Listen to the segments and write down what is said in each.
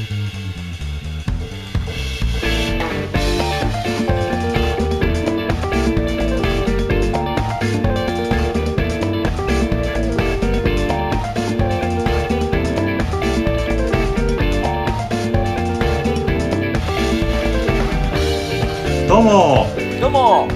どうも。どうも。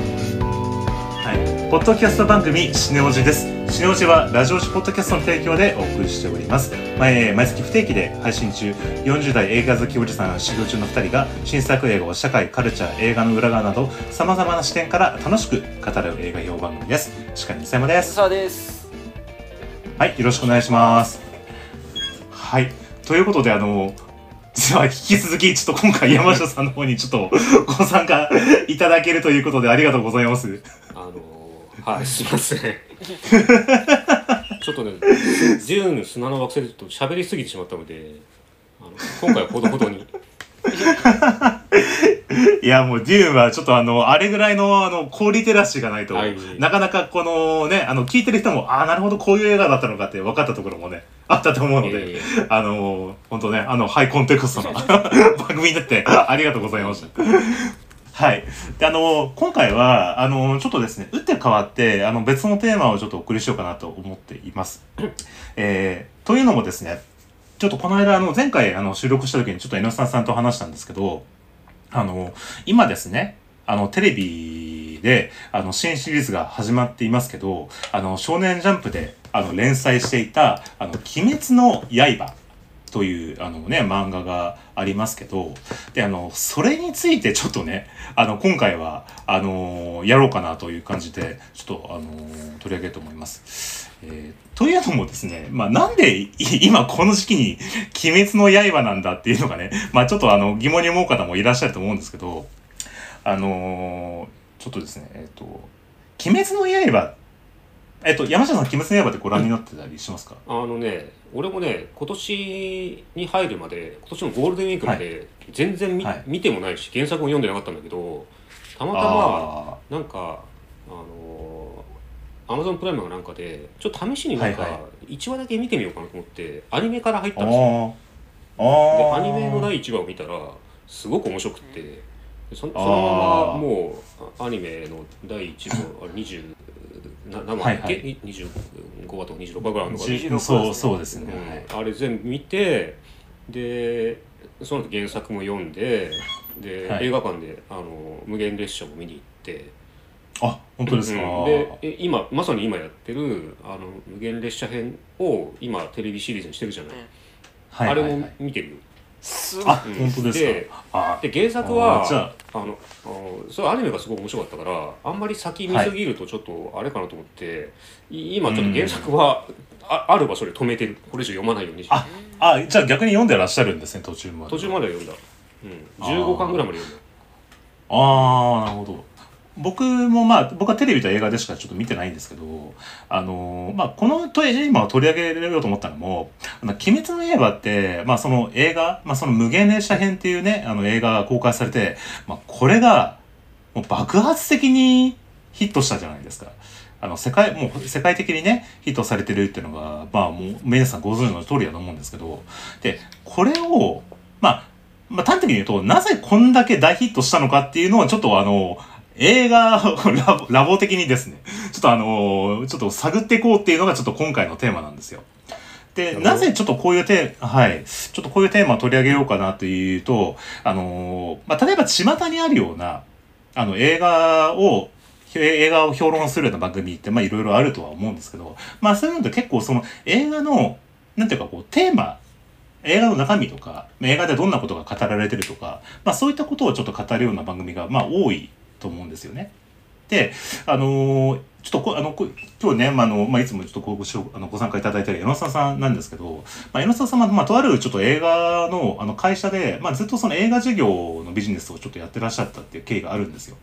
はい、ポッドキャスト番組シネオジです。シネオジはラジオジポッドキャストの提供でお送りしております。毎毎月不定期で配信中、40代映画好きおじさん修行中の2人が新作映画を社会、カルチャー、映画の裏側など様々な視点から楽しく語る映画用番組です。司会の磯山です。ですはい、よろしくお願いします。はい、ということであの、実は引き続きちょっと今回山下さんの方にちょっとご参加いただけるということでありがとうございます。あのー、はい、すいません。ちょっとね、デューン砂の惑星でちょっと喋りすぎてしまったので、あの今回はほどほどに。いやもうデューンはちょっとあのあれぐらいのあの高リテラシーがないと、はいなかなかこのねあの聞いてる人もああなるほどこういう映画だったのかって分かったところもねあったと思うので、えあの本当ねあのハイコンテクストな 番組になってありがとうございました。はい。で、あの、今回は、あの、ちょっとですね、打って変わって、あの、別のテーマをちょっとお送りしようかなと思っています。えー、というのもですね、ちょっとこの間、あの、前回、あの、収録した時にちょっと江ノ沢さんと話したんですけど、あの、今ですね、あの、テレビで、あの、新シリーズが始まっていますけど、あの、少年ジャンプで、あの、連載していた、あの、鬼滅の刃という、あのね、漫画がありますけど、で、あの、それについてちょっとね、あの、今回は、あのやろうかなという感じで、ちょっと、あの取り上げようと思います。えーというのもですね、まあ、なんで今この時期に鬼滅の刃なんだっていうのがね、まあ、ちょっとあの疑問に思う方もいらっしゃると思うんですけど、あのーちょっとですね、えっ、と、鬼滅の刃、えっ、と、山下さん、鬼滅の刃ってご覧になってたりしますか、あのね、俺もね、今年に入るまで、今年のゴールデンウィークまで、全然見,、はい。見てもないし、原作も読んでなかったんだけど、たまたま、あなんか、あのー、アマゾンプライムかなんかで、ちょっと試しになんかはいは、1話だけ見てみようかなと思って、アニメから入っーたんですよ。でアニメの第1話を見たらすごく面白くってそのままもうアニメの第1話あれ20な何話だっけ、はいはい25話とか26話ぐらいあるのかな？じそう、そうですね。うん。はい。あれ全部見てでその後原作も読んでで、はい。映画館であの無限列車も見に行って。あ、本当ですか？うん。でえ今まさに今やってるあの無限列車編を今テレビシリーズにしてるじゃない、はいはいはい。あれも見てるよすごいあ、本当ですでか。あ。で原作はあのそれアニメがすごく面白かったからあんまり先見すぎるとちょっとあれかなと思って、い今ちょっと原作はあある場所で止めてる。これ以上読まないようにああ、じゃあ逆に読んでらっしゃるんですね、途中まで。途中までは読んだ、うん、あー15巻ぐらいまで読んだ。ああ、なるほど。僕もまあ、僕はテレビと映画でしかちょっと見てないんですけど、あのーまあ、このテーマを取り上げようと思ったのも、あの、鬼滅の刃って、まあ、その映画、まあ、その無限列車編っていうね、あの映画が公開されて、まあ、これが、もう爆発的にヒットしたじゃないですか。あの、世界、もう世界的にね、ヒットされてるっていうのが、まあもう皆さんご存知の通りだと思うんですけど、で、これを、まあ、まあ端的に言うと、なぜこんだけ大ヒットしたのかっていうのをちょっとあの、映画ラボ、ラボ的にですね、ちょっとあの、ちょっと探っていこうっていうのがちょっと今回のテーマなんですよ。で、なぜちょっとこういうテーマ、はい、ちょっとこういうテーマを取り上げようかなというと、あの、まあ、例えば巷にあるような、あの、映画を、映画を評論するような番組って、まあ、いろいろあるとは思うんですけど、まあ、そういうのって結構その映画の、なんていうかこう、テーマ、映画の中身とか、映画でどんなことが語られてるとか、まあ、そういったことをちょっと語るような番組が、まあ、多いと思うんですよね。で、あのーちょっとこ、あの、こ今日ね、まあ、の、まあ、いつもちょっとごごしょあのご参加いただいてる江沢さんなんですけど、まあ、江沢さんは、まあ、とあるちょっと映画の、あの、会社で、まあ、ずっとその映画事業のビジネスをちょっとやってらっしゃったっていう経緯があるんですよ。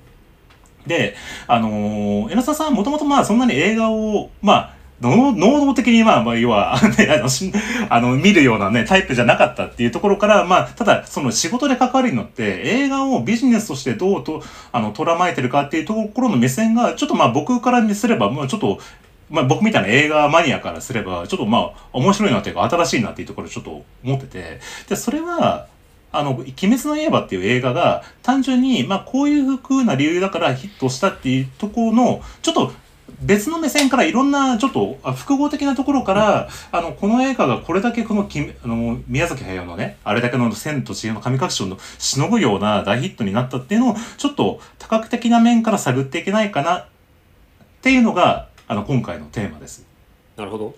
で、あのー、江沢さんはもともとまあ、そんなに映画を、まあ、能能動的にまあ、まあ、要は、ね、あの、しあの、見るようなね、タイプじゃなかったっていうところから、まあ、ただ、その仕事で関わるのって、映画をビジネスとしてどうと、あの、捉まえてるかっていうところの目線が、ちょっとまあ、僕から見すれば、もうちょっと、まあ僕みたいな映画マニアからすれば、ちょっとまあ面白いなっていうか新しいなっていうところをちょっと思ってて、で、それは、あの、鬼滅の刃っていう映画が単純に、まあこういう風な理由だからヒットしたっていうところの、ちょっと別の目線からいろんなちょっとあ複合的なところから、あの、この映画がこれだけこのきあの宮崎駿のね、あれだけの千と千尋の神隠しをしのぐような大ヒットになったっていうのを、ちょっと多角的な面から探っていけないかなっていうのが、あの、今回のテーマです。なるほど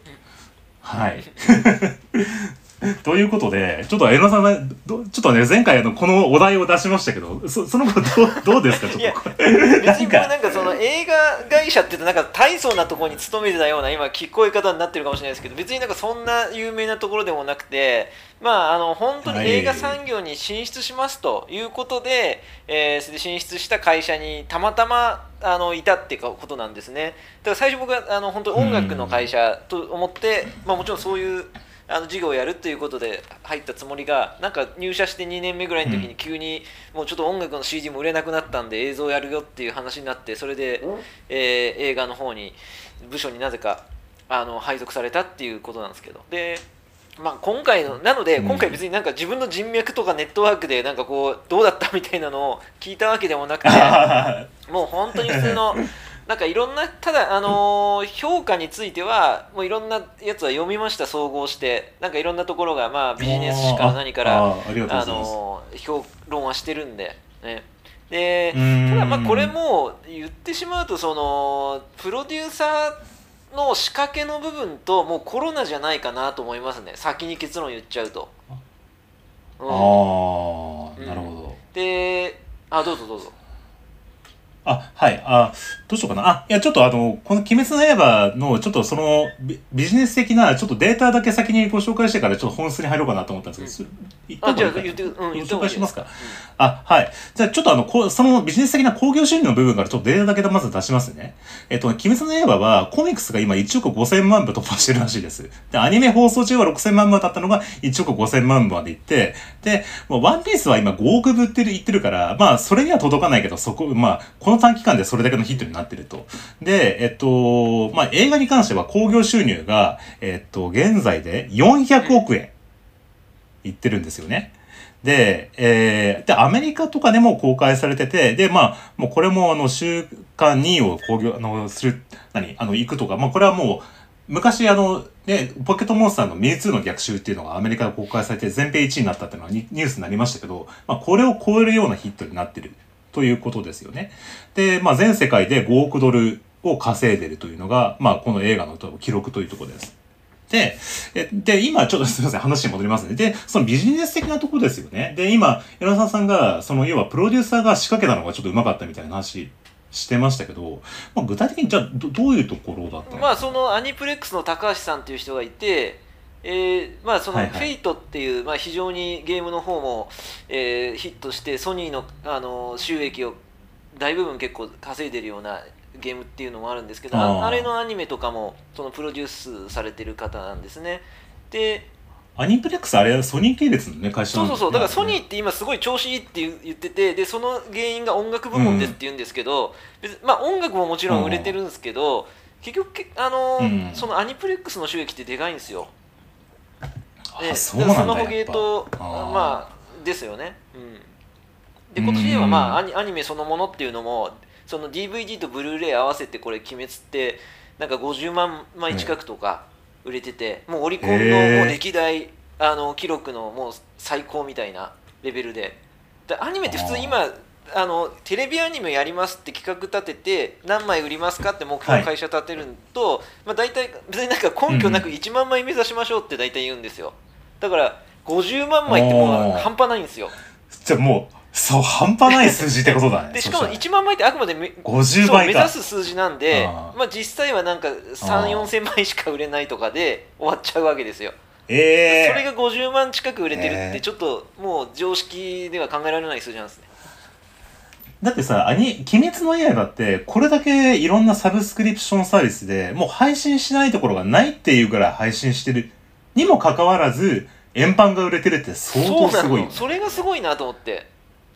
はい。ということで、ちょっと江野さんちょっとね、前回あの、このお題を出しましたけど、そその後どう、どうですか？ちょっと。別にこれなんか。その映画会社って言うとなんか大層なところに勤めてたような今聞こえ方になってるかもしれないですけど別になんかそんな有名なところでもなくてまああの本当に映画産業に進出しますということで、えーそれで進出した会社にたまたまあのいたっていうことなんですね。だから最初僕はあの本当に音楽の会社と思って、まあ、もちろんそういうあの事業をやるということで入ったつもりがなんか入社して2年目ぐらいの時に急にもうちょっと音楽の CD も売れなくなったんで映像やるよっていう話になってそれで、えー映画の方に部署になぜかあの配属されたっていうことなんですけど。で、まあ、今回のなのでうん。今回別になんか自分の人脈とかネットワークでなんかこうどうだったみたいなのを聞いたわけでもなくて もう本当に普通のなんかいろんなただあのー評価についてはもういろんなやつは読みました総合して。なんかいろんな言がまあビジネス誌から何からあ。のー評論はしてるんで。ね。でただまあこれも言ってしまうとそのプロデューサーの仕掛けの部分ともうコロナじゃないかなと思いますね。先に結論言っちゃうと、うん。ああ、なるほど。であどうぞどうぞあ、はい。あ、どうしようかな。あ、いや、ちょっとあの、この鬼滅の刃の、ちょっとそのビ、ビジネス的な、ちょっとデータだけ先にご紹介してから、ちょっと本質に入ろうかなと思ったんですけど、そ言ったあじゃあ言ってうんご紹介しますか？あ、はい。じゃあ、ちょっとあの、こうそのビジネス的な興行収入の部分からちょっとデータだけでまず出しますね。えっと、鬼滅の刃は、コミックスが今1億5000万部突破してるらしいです。で、アニメ放送中は6000万部だったのが1億5000万部までいって、で、もうワンピースは今5億部ってる言ってるから、まあ、それには届かないけど、そこ、まあ、このの短期間でそれだけのヒットになってると。で、えっと、まあ、映画に関しては興行収入が、えっと、現在で400億円いってるんですよね。で、えー、で、アメリカとかでも公開されてて、で、まあ、もうこれも、あの、週間2位を興行、あの、する、何、あの、行くとか、まあ、これはもう、昔、あの、ね、ポケットモンスターのミュウツーの逆襲っていうのがアメリカで公開されて全米1位になったっていうのはニュースになりましたけど、まあ、これを超えるようなヒットになってるということですよね。で、まあ、全世界で5億ドルを稼いでるというのが、まあ、この映画の記録というところです。で、で、今ちょっとすみません、話に戻りますね。で、そのビジネス的なところですよね。で、今、柳沢さんが、その、要はプロデューサーが仕掛けたのがちょっと上手かったみたいな話してましたけど、まあ、具体的にじゃあど、どういうところだったのまあそのアニプレックスの高橋さんっていう人がいて、えーまあそのはいはい。フェイトっていう、まあ、非常にゲームの方も、えーヒットしてソニーのあの収益を大部分結構稼いでるようなゲームっていうのもあるんですけどあれのアニメとかもそのプロデュースされてる方なんですね。でアニプレックスあれはソニー系列のね、会社そうそうそう。だからソニーー、って今すごい調子いいって言言っててでその原因が音楽部門ですって言うんですけど、別にまあ音楽ももちろん売れてるんですけど、結局けあのーうん。そのアニプレックスの収益ってでかいんですよ。であ、そうなんだスマホゲーとまあですよね。うん、で今年ではまあアニアニメそのものっていうのもその DVD とブルーレイ合わせてこれ「鬼滅」ってなんか50万枚近くとか売れてて、もうオリコンのもう歴代あの記録のもう最高みたいなレベルで。でアニメって普通今あのテレビアニメやりますって企画立てて何枚売りますかって目標会社立てると、まあ、大体別になんか根拠なく1万枚目指しましょうって大体言うんですよだから50万枚ってもう半端ないんですよ。じゃあもう、そう、半端ない数字ってことだね。でしかもそした1万枚ってあくまでめら50そう倍か。目指す数字なんでまあ、実際はなんか3あー4千枚しか売れないとかで終わっちゃうわけですよ。ええ。それが50万近く売れてるっえーてちょっともう常識では考えられない数字なんですね。だってさ、アニ、鬼滅の刃って、これだけいろんなサブスクリプションサービスで、もう配信しないところがないっていうぐらい配信してる。にもかかわらず、円盤が売れてるって相当すごい。それがすごいなと思って。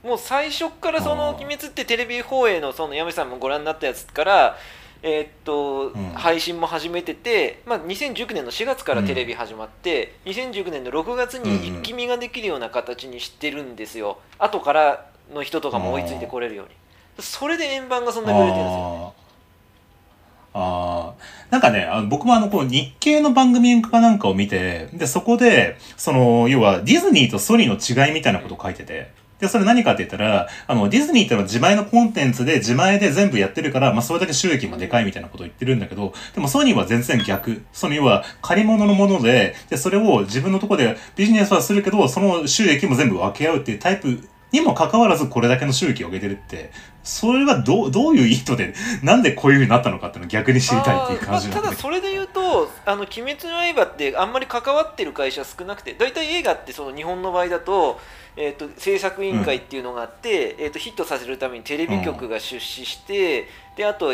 もう最初からそのあー「鬼滅」ってテレビ放映のその山さんもご覧になったやつからえーっとうん。配信も始めてて、まあ、2019年の4月からテレビ始まって、2019年の6月に一気見ができるような形にしてるんですよ、後からの人とかも追いついてこれるように。それで円盤がそんなに売れてるんですよ。あーあなんかね、あの僕もあの、こう、日系の番組かなんかを見て、で、そこで、その、要は、ディズニーとソニーの違いみたいなことを書いてて、で、それ何かって言ったら、あの、ディズニーってのは自前のコンテンツで自前で全部やってるから、まあ、それだけ収益もでかいみたいなことを言ってるんだけど、でもソニーは全然逆。その要は、借り物のもので、で、それを自分のとこでビジネスはするけど、その収益も全部分け合うっていうタイプにもかかわらずこれだけの収益を上げてるって、それはどう、どういう意図で、なんでこういう風になったのかっていうのを逆に知りたいっていう感じまあ、ただそれで言うと「あの鬼滅の刃」ってあんまり関わってる会社少なくて大体映画ってその日本の場合だと,、えー、と制作委員会っていうのがあって、えー、とヒットさせるためにテレビ局が出資して、であと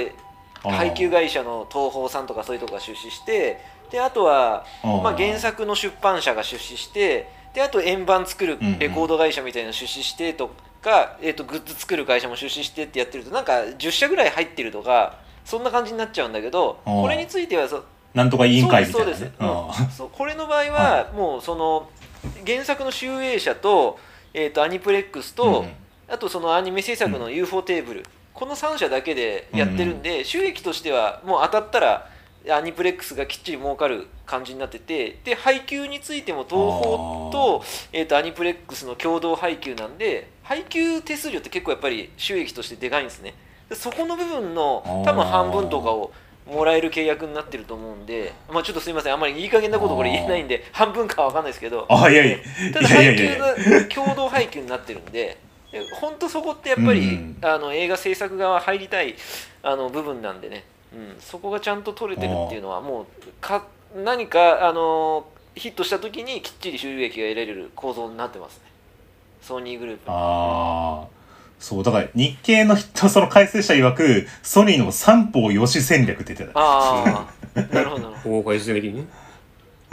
配給会社の東宝さんとかそういうとこが出資してであとは、まあ、原作の出版社が出資してであと円盤作るレコード会社みたいなの出資してとか、えー、とグッズ作る会社も出資してってやってるとなんか10社ぐらい入ってるとかそんな感じになっちゃうんだけどこれについてはそなんとか委員会みたいな、ね。そうですそうです、う。ん。これの場合はもうその原作の集英社と,、えー、とアニプレックスと、うんあとそのアニメ制作の UFO テーブル、この3社だけでやってるんで、収益としてはもう当たったらアニプレックスがきっちり儲かる感じになっててで配給についても東宝と,、えー、とアニプレックスの共同配給なんで配給手数料って結構やっぱり収益としてでかいんですね。でそこの部分の多分半分とかをもらえる契約になってると思うんで、まあ、ちょっとすみません。あんまりいい加減なことこれ言えないんで半分かは分かんないですけど。あ、いやいや、ただ配給。が共同配給になってるんで本当そこってやっぱり、うん。あの映画制作側入りたいあの部分なんでね、うん、そこがちゃんと取れてるっていうのはもうか何かあのヒットした時にきっちり収益が得られる構造になってますね。ソニーグループああ。そう、だから日系の人、その改正者曰く、ソニーの三方よし戦略って言ってた。ああなるほどなるほど。的に？ね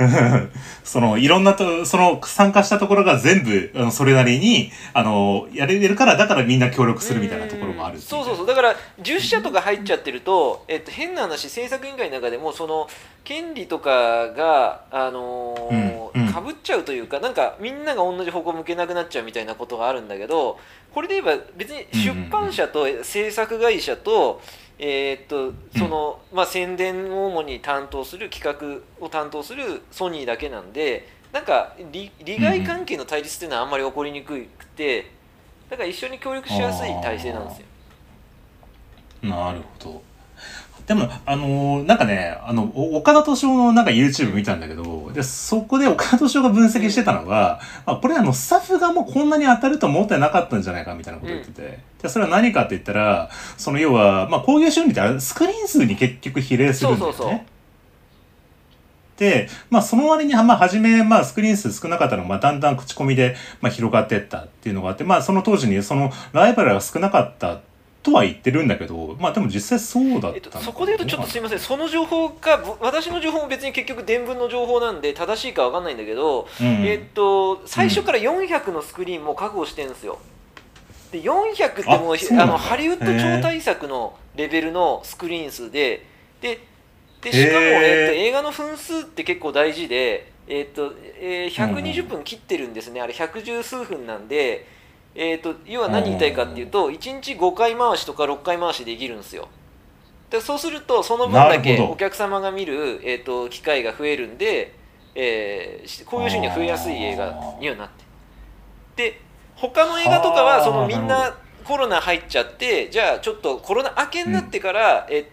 その、いろんなと、その、参加したところが全部、あのそれなりに、あの、やれてるから、だからみんな協力するみたいなところもあるそうそうそう。だから10社とか入っちゃってると、えっと、変な話制作委員会の中でもその権利とかが、あのーかぶっちゃうというかなんかみんなが同じ方向向けなくなっちゃうみたいなことがあるんだけどこれで言えば別に出版社と制作会社と,、えーっとそのまあ、宣伝を主に担当する企画を担当するソニーだけなんでなんか利利害関係の対立っていうのはあんまり起こりにくくてだから一緒に協力しやすい体制なんですよ。なるほど。でも、あのーなんかね、あの、お岡田斗司夫のなんか YouTube 見たんだけど、で、そこで岡田斗司夫が分析してたのが、まあ、これあの、スタッフがもうこんなに当たると思ってなかったんじゃないかみたいなことを言ってて、で、それは何かって言ったら、その要は、まあ、工業収入ってあれスクリーン数に結局比例するんだよね。そうそうそうで、まあ、その割には、まあ、初め、まあ、スクリーン数少なかったのが、まあ、だんだん口コミで、まあ、広がっていったっていうのがあって、まあ、その当時に、その、ライバルが少なかったとは言ってるんだけど、まあ、でも実際そうだったのえっと、そこで言うとちょっとすみません。その情報がぼ私の情報も別に結局伝聞の情報なんで正しいかわかんないんだけど、うん。えっと最初から400のスクリーンも確保してるんですよ。で400ってもうあのハリウッド超大作のレベルのスクリーン数でででしかも、えっと、映画の分数って結構大事で、えっとえー。120分切ってるんですね、あれ110数分なんで、えー、と要は何言いたいかっていうと、1日5回回しとか6回回しできるんですよ。でそうするとその分だけお客様が見る、えー、と機会が増えるんで、えーしこういう収入が増えやすい映画にはなって。で他の映画とかはそのみんなコロナ入っちゃってじゃあちょっとコロナ明けになってから、え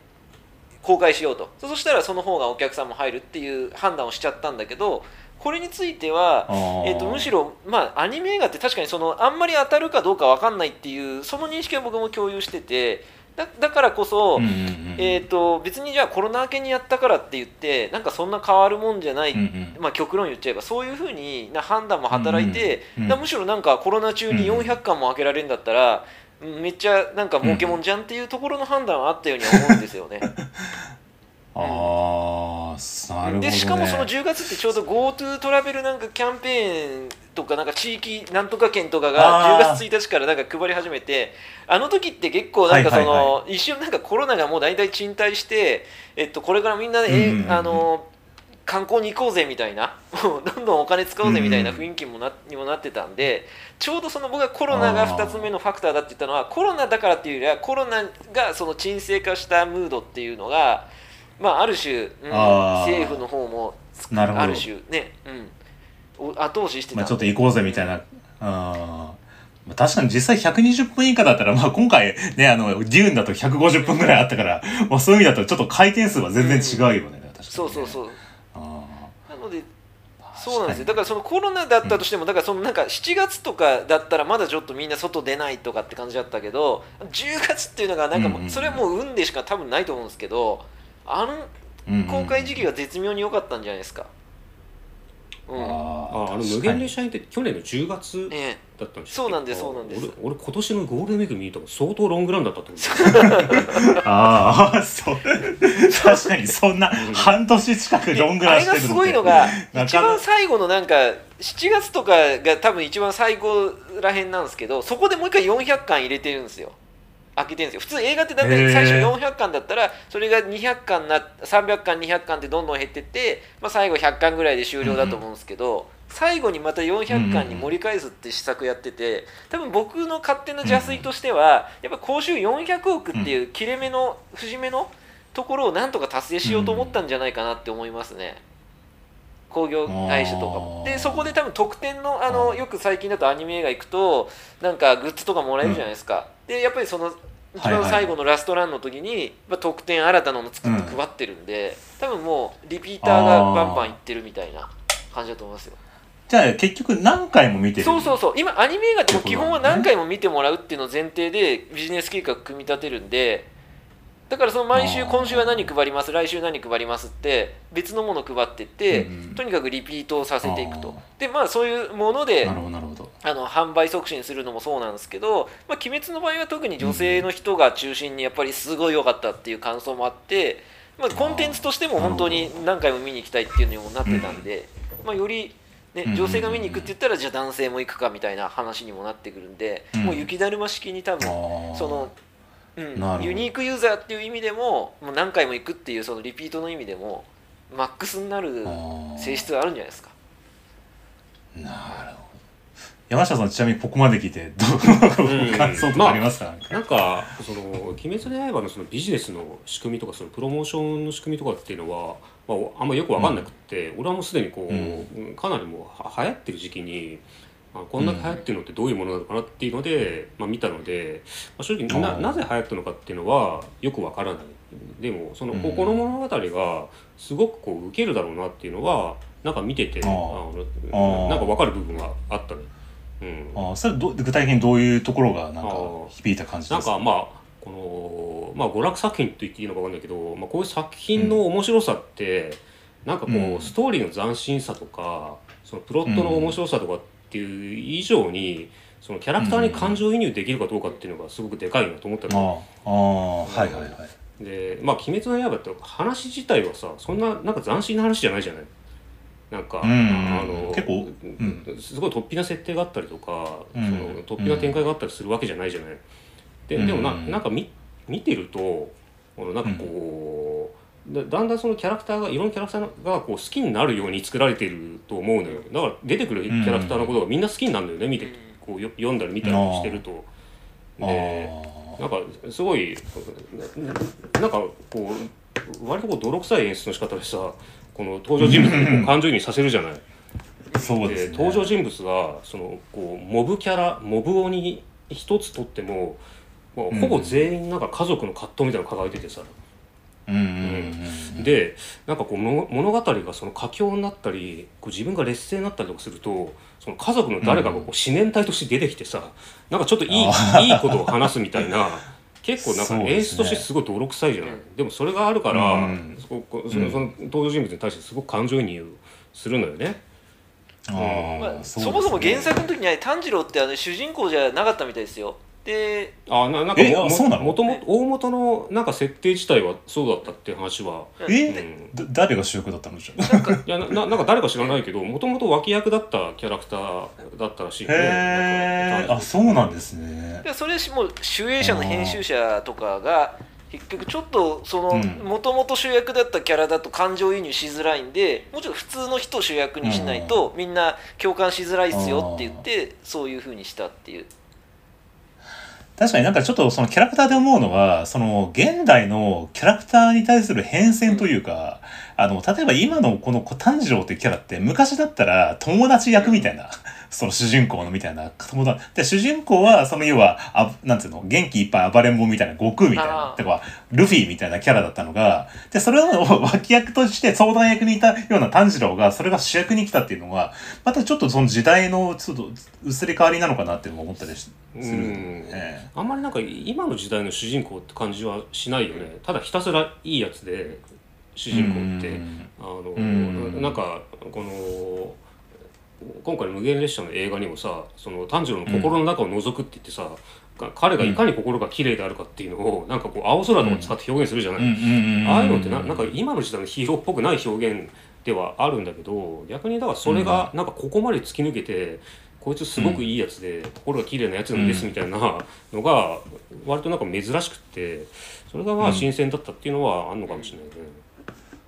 公開しようと。そしたらその方がお客さんも入るっていう判断をしちゃったんだけどこれについてはえー、とむしろ、まあ、アニメ映画って確かにそのあんまり当たるかどうか分かんないっていうその認識は僕も共有しててだだからこそ、うんうんうんえー、と別にじゃあコロナ明けにやったからって言ってなんかそんな変わるもんじゃない、うんうん。まあ、極論言っちゃえばそういうふうにな判断も働いて、うんうんむしろなんかコロナ中にうんうん。400巻も開けられるんだったら、めっちゃなんか儲けもんじゃんっていうところの判断はあったようには思うんですよね。ああーなるほど、ね、でしかもその10月ってちょうど GoTo トラベルなんかキャンペーンとかなんか地域なんとか券とかが10月1日からなんか配り始めてあの時って結構なんかその、はいはいは一瞬なんかコロナがもう大体賃貸して、えっと、これからみんなで、えうんうんうん。あの観光に行こうぜみたいな どんどんお金使おうぜみたいな雰囲気もなにもなってたんでちょうどその僕がコロナが2つ目のファクターだって言ったのはコロナだからっていうよりはコロナがその沈静化したムードっていうのが、まあ、ある種、うん政府の方もなるほど。ある種ね、うん、お後押ししてた。まあ、ちょっと行こうぜみたいな。あー。まあ確かに実際120分以下だったら、まあ今回ね、あの、デューンだと150分ぐらいあったから、まあそういう意味だとちょっと回転数は全然違うよね、確かにね。そうそうそうあなのでーそうなんですよ。確だからそのコロナだったとしても、だからそのなんか7月とかだったらまだちょっとみんな外出ないとかって感じだったけど10月っていうのがなんかそれはもう運でしか多分ないと思うんですけどあの公開時期が絶妙に良かったんじゃないですか。うん。あああの無限列車編って去年の10月ねだったんですそうなんですそうなんです。俺俺今年のゴールデンウィーク見たら相当ロングランだったと思う。ああ、そう。確かにそんな半年近くロングランしてるあれがすごいのが一番最後のなんか7月とかが多分一番最後らへんなんですけどそこでもう一回400巻入れてるんですよ開けてるんですよ。普通映画ってだって最初400巻だったらそれが200巻な300巻200巻ってどんどん減ってって、まあ、最後100巻ぐらいで終了だと思うんですけど、最後にまた400巻に盛り返すって施策やってて多分僕の勝手な邪推としてはやっぱ講習400億っていう切れ目の節目のところをなんとか達成しようと思ったんじゃないかなって思いますね。工業会社とか。もでそこで多分特典のあのよく最近だとアニメ映画行くとなんかグッズとかもらえるじゃないですか、でやっぱりその一番最後のラストランの時に、まあ、特典新たなの作って配ってるんで、多分もうリピーターがバンバンいってるみたいな感じだと思いますよ。じゃあ結局何回も見てる。そうそうそう。今アニメ映画ってもう基本は何回も見てもらうっていうのを前提でビジネス計画組み立てるんでだからその毎週今週は何配ります来週何配りますって別のもの配ってって、うんうん。とにかくリピートをさせていくと。あでまあそういうものでなるほどなるほど。あの販売促進するのもそうなんですけど「まあ、鬼滅」の場合は特に女性の人が中心にやっぱりすごい良かったっていう感想もあって、まあ、コンテンツとしても本当に何回も見に行きたいっていうのにもなってたんで、まあ、より、ねうん、女性が見に行くって言ったらじゃあ男性も行くかみたいな話にもなってくるんで、うん。もう雪だるま式に多分その、うん。ユニークユーザーっていう意味でももう何回も行くっていうそのリピートの意味でもマックスになる性質があるんじゃないですか。なるほど。山下さんちなみにここまで聞いて どう感想とかありますか、なんかその「鬼滅の刃」のそのビジネスの仕組みとかそのプロモーションの仕組みとかっていうのは、まあ、あんまよく分かんなくって、俺はもうすでにこう、かなりもうは流行ってる時期にあこんだけ流行ってるのってどういうものなのかなっていうので、まあ、見たので、まあ、正直ななぜ流行ったのかっていうのはよく分からないでもその、うん。ここの物語がすごくこう受けるだろうなっていうのはなんか見ててあー。あなんか分かる部分があったね。うん。あー。それど具体的にどういうところがなんか響いた感じなんですか？かまあこのまあ娯楽作品と言っていいのかわかんないけど、まあ、こういう作品の面白さって、なんかこう、うん。ストーリーの斬新さとかそのプロットの面白さとかっていう以上にそのキャラクターに感情移入できるかどうかっていうのがすごくでかいなと思ったあの、ーあーはいはいはい。でまあ「鬼滅の刃」って話自体はさそんななんか斬新な話じゃないじゃない？なんか、うんあの結構うん。すごい突飛な設定があったりとか、うんその突飛な展開があったりするわけじゃないじゃない？ででもなうんなんか見見てるとなんかこう、だだんだんそのキャラクターがいろんなキャラクターがこう好きになるように作られていると思うのよ。だから出てくるキャラクターのことがみんな好きになるんだよね見てこうよ読んだり見たりしてると。あでー。なんかすごいななんかこう割とこう泥臭い演出の仕方でさこの登場人物にこう感情移入させるじゃない。そうですね。登場人物がそのこうモブキャラモブ鬼一つとっても、もうほぼ全員なんか家族の葛藤みたいなの抱えててさ、うんうんうんでなんかこうも物語がその佳境になったりこう自分が劣勢になったりとかするとその家族の誰かがこう思念体として出てきてさなんかちょっといいいいことを話すみたいな 結構なんか演出としてすごい泥臭いじゃない、でもそれがあるから、うんそこそのその登場人物に対してすごく感情移入するのよね。あーまあ、そもそも原作の時には炭治郎ってあの主人公じゃなかったみたいですよであななんかえもあそうなの？もともと大元のなんか設定自体はそうだったっていう話は、え？うん。だ誰が主役だったの？じゃなんかいやなななんか誰か知らないけどもともと脇役だったキャラクターだったらしいんで。へえなんかあそうなんですね。でそれしもう主演者の編集者とかが結局ちょっとそのうん。もともと主役だったキャラだと感情移入しづらいんでもうちょっと普通の人を主役にしないとみんな共感しづらいっすよって言ってそういうふうにしたっていう確かになんかちょっとそのキャラクターで思うのは、その現代のキャラクターに対する変遷というか、あの、例えば今のこの炭治郎っていうキャラって昔だったら友達役みたいな、その主人公のみたいな友達。で、主人公はその要は、あなんていうの、元気いっぱい暴れん坊みたいな悟空みたいなあ、ーてか、ルフィみたいなキャラだったのが、で、それを脇役として相談役にいたような炭治郎が、それが主役に来たっていうのは、またちょっとその時代のちょっと移り変わりなのかなって思ったりしする。ん。で、ね。あんまりなんか今の時代の主人公って感じはしないよね。ただひたすらいいやつで主人公って。うん。あのうん。なんかこの今回の「無限列車」の映画にもさその炭治郎の心の中を覗くって言ってさ、か彼がいかに心が綺麗であるかっていうのをなんかこう青空とか使って表現するじゃない、うんうんうんうん。ああいうのってななんか今の時代のヒーローっぽくない表現ではあるんだけど逆にだからそれがなんかここまで突き抜けて、こいつすごくいいやつで、心が綺麗なやつなんですみたいなのが割となんか珍しくってそれがまあ新鮮だったっていうのはあんのかもしれないね。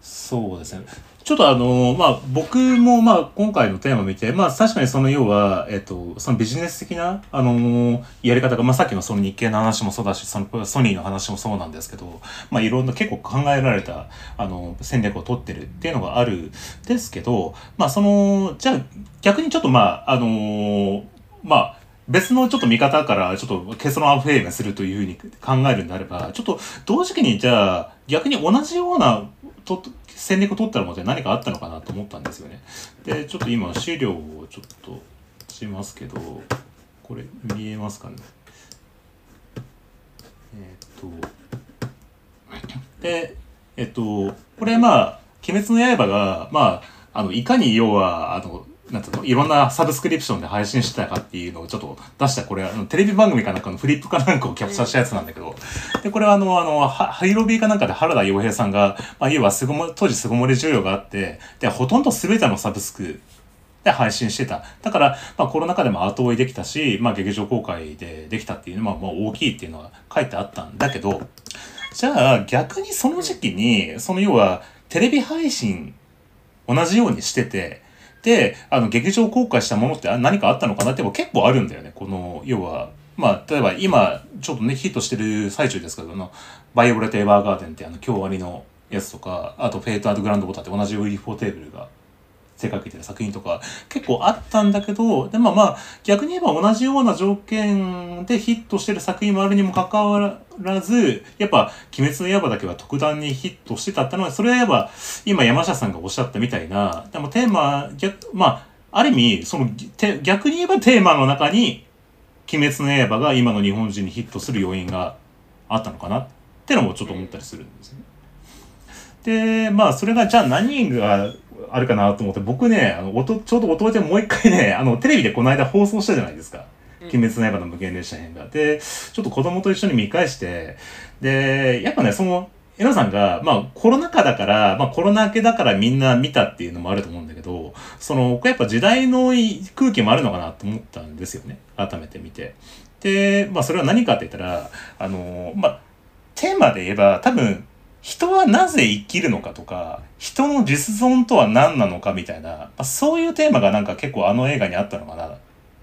そうですね。ちょっとあの、まあ、僕もまあ、今回のテーマ見て、まあ、確かにその要は、えっと、そのビジネス的な、あの、やり方が、まあ、さっきのその日系の話もそうだし、そのソニーの話もそうなんですけど、まあ、いろんな結構考えられた、あの、戦略を取ってるっていうのがあるですけど、まあ、その、じゃあ、逆にちょっとまあ、あの、まあ、別のちょっと見方からちょっと結論アフェーメするというふうに考えるんであれば、ちょっと同時期にじゃあ逆に同じようなと戦略を取ったのって何かあったのかなと思ったんですよね。で、ちょっと今資料をちょっとしますけど、これ見えますかね。えーっと、で、えっと、これまあ、鬼滅の刃が、まあ、あの、いかに要は、あの、なんていうの、いろんなサブスクリプションで配信してたかっていうのをちょっと出した、これ、あのテレビ番組かなんかのフリップかなんかをキャプチャーしたやつなんだけど、で、これはあの、あの、はハイロビーかなんかで原田洋平さんが、まあ、要は巣ごも、当時巣ごもり需要があって、で、ほとんど全てのサブスクで配信してた。だから、まあ、コロナ禍でも後追いできたし、まあ、劇場公開でできたっていうのは、まあ、大きいっていうのは書いてあったんだけど、じゃあ、逆にその時期に、その要は、テレビ配信、同じようにしてて、で、あの、劇場公開したものって何かあったのかなって結構あるんだよね。この、要は、まあ、例えば今、ちょっとね、ヒットしてる最中ですけど、あの、バイオレット・エヴァーガーデンってあの、京アニのやつとか、あと、フェイト・グランド・ボタンって同じユーフォーテーブルが手掛けてる作品とか結構あったんだけど、でもまあ逆に言えば同じような条件でヒットしてる作品もあるにもかかわらず、やっぱ鬼滅の刃だけは特段にヒットしてたってのは、それはやっぱ今山下さんがおっしゃったみたいな、でもテーマ、逆、まあ、ある意味、その逆に言えばテーマの中に鬼滅の刃が今の日本人にヒットする要因があったのかなってのもちょっと思ったりするんですね。で、まあ、それが、じゃあ何があるかなと思って、僕ね、あの、おと、ちょうど弟でもう一回ね、あの、テレビでこの間放送したじゃないですか。うん鬼滅の刃の無限列車編が。で、ちょっと子供と一緒に見返して、で、やっぱね、その、エナさんが、まあ、コロナ禍だから、まあ、コロナ明けだからみんな見たっていうのもあると思うんだけど、その、やっぱ時代の空気もあるのかなと思ったんですよね。改めて見て。で、まあ、それは何かって言ったら、あの、まあ、テーマで言えば、多分、人はなぜ生きるのかとか、人の実存とは何なのかみたいな、まあ、そういうテーマがなんか結構あの映画にあったのかな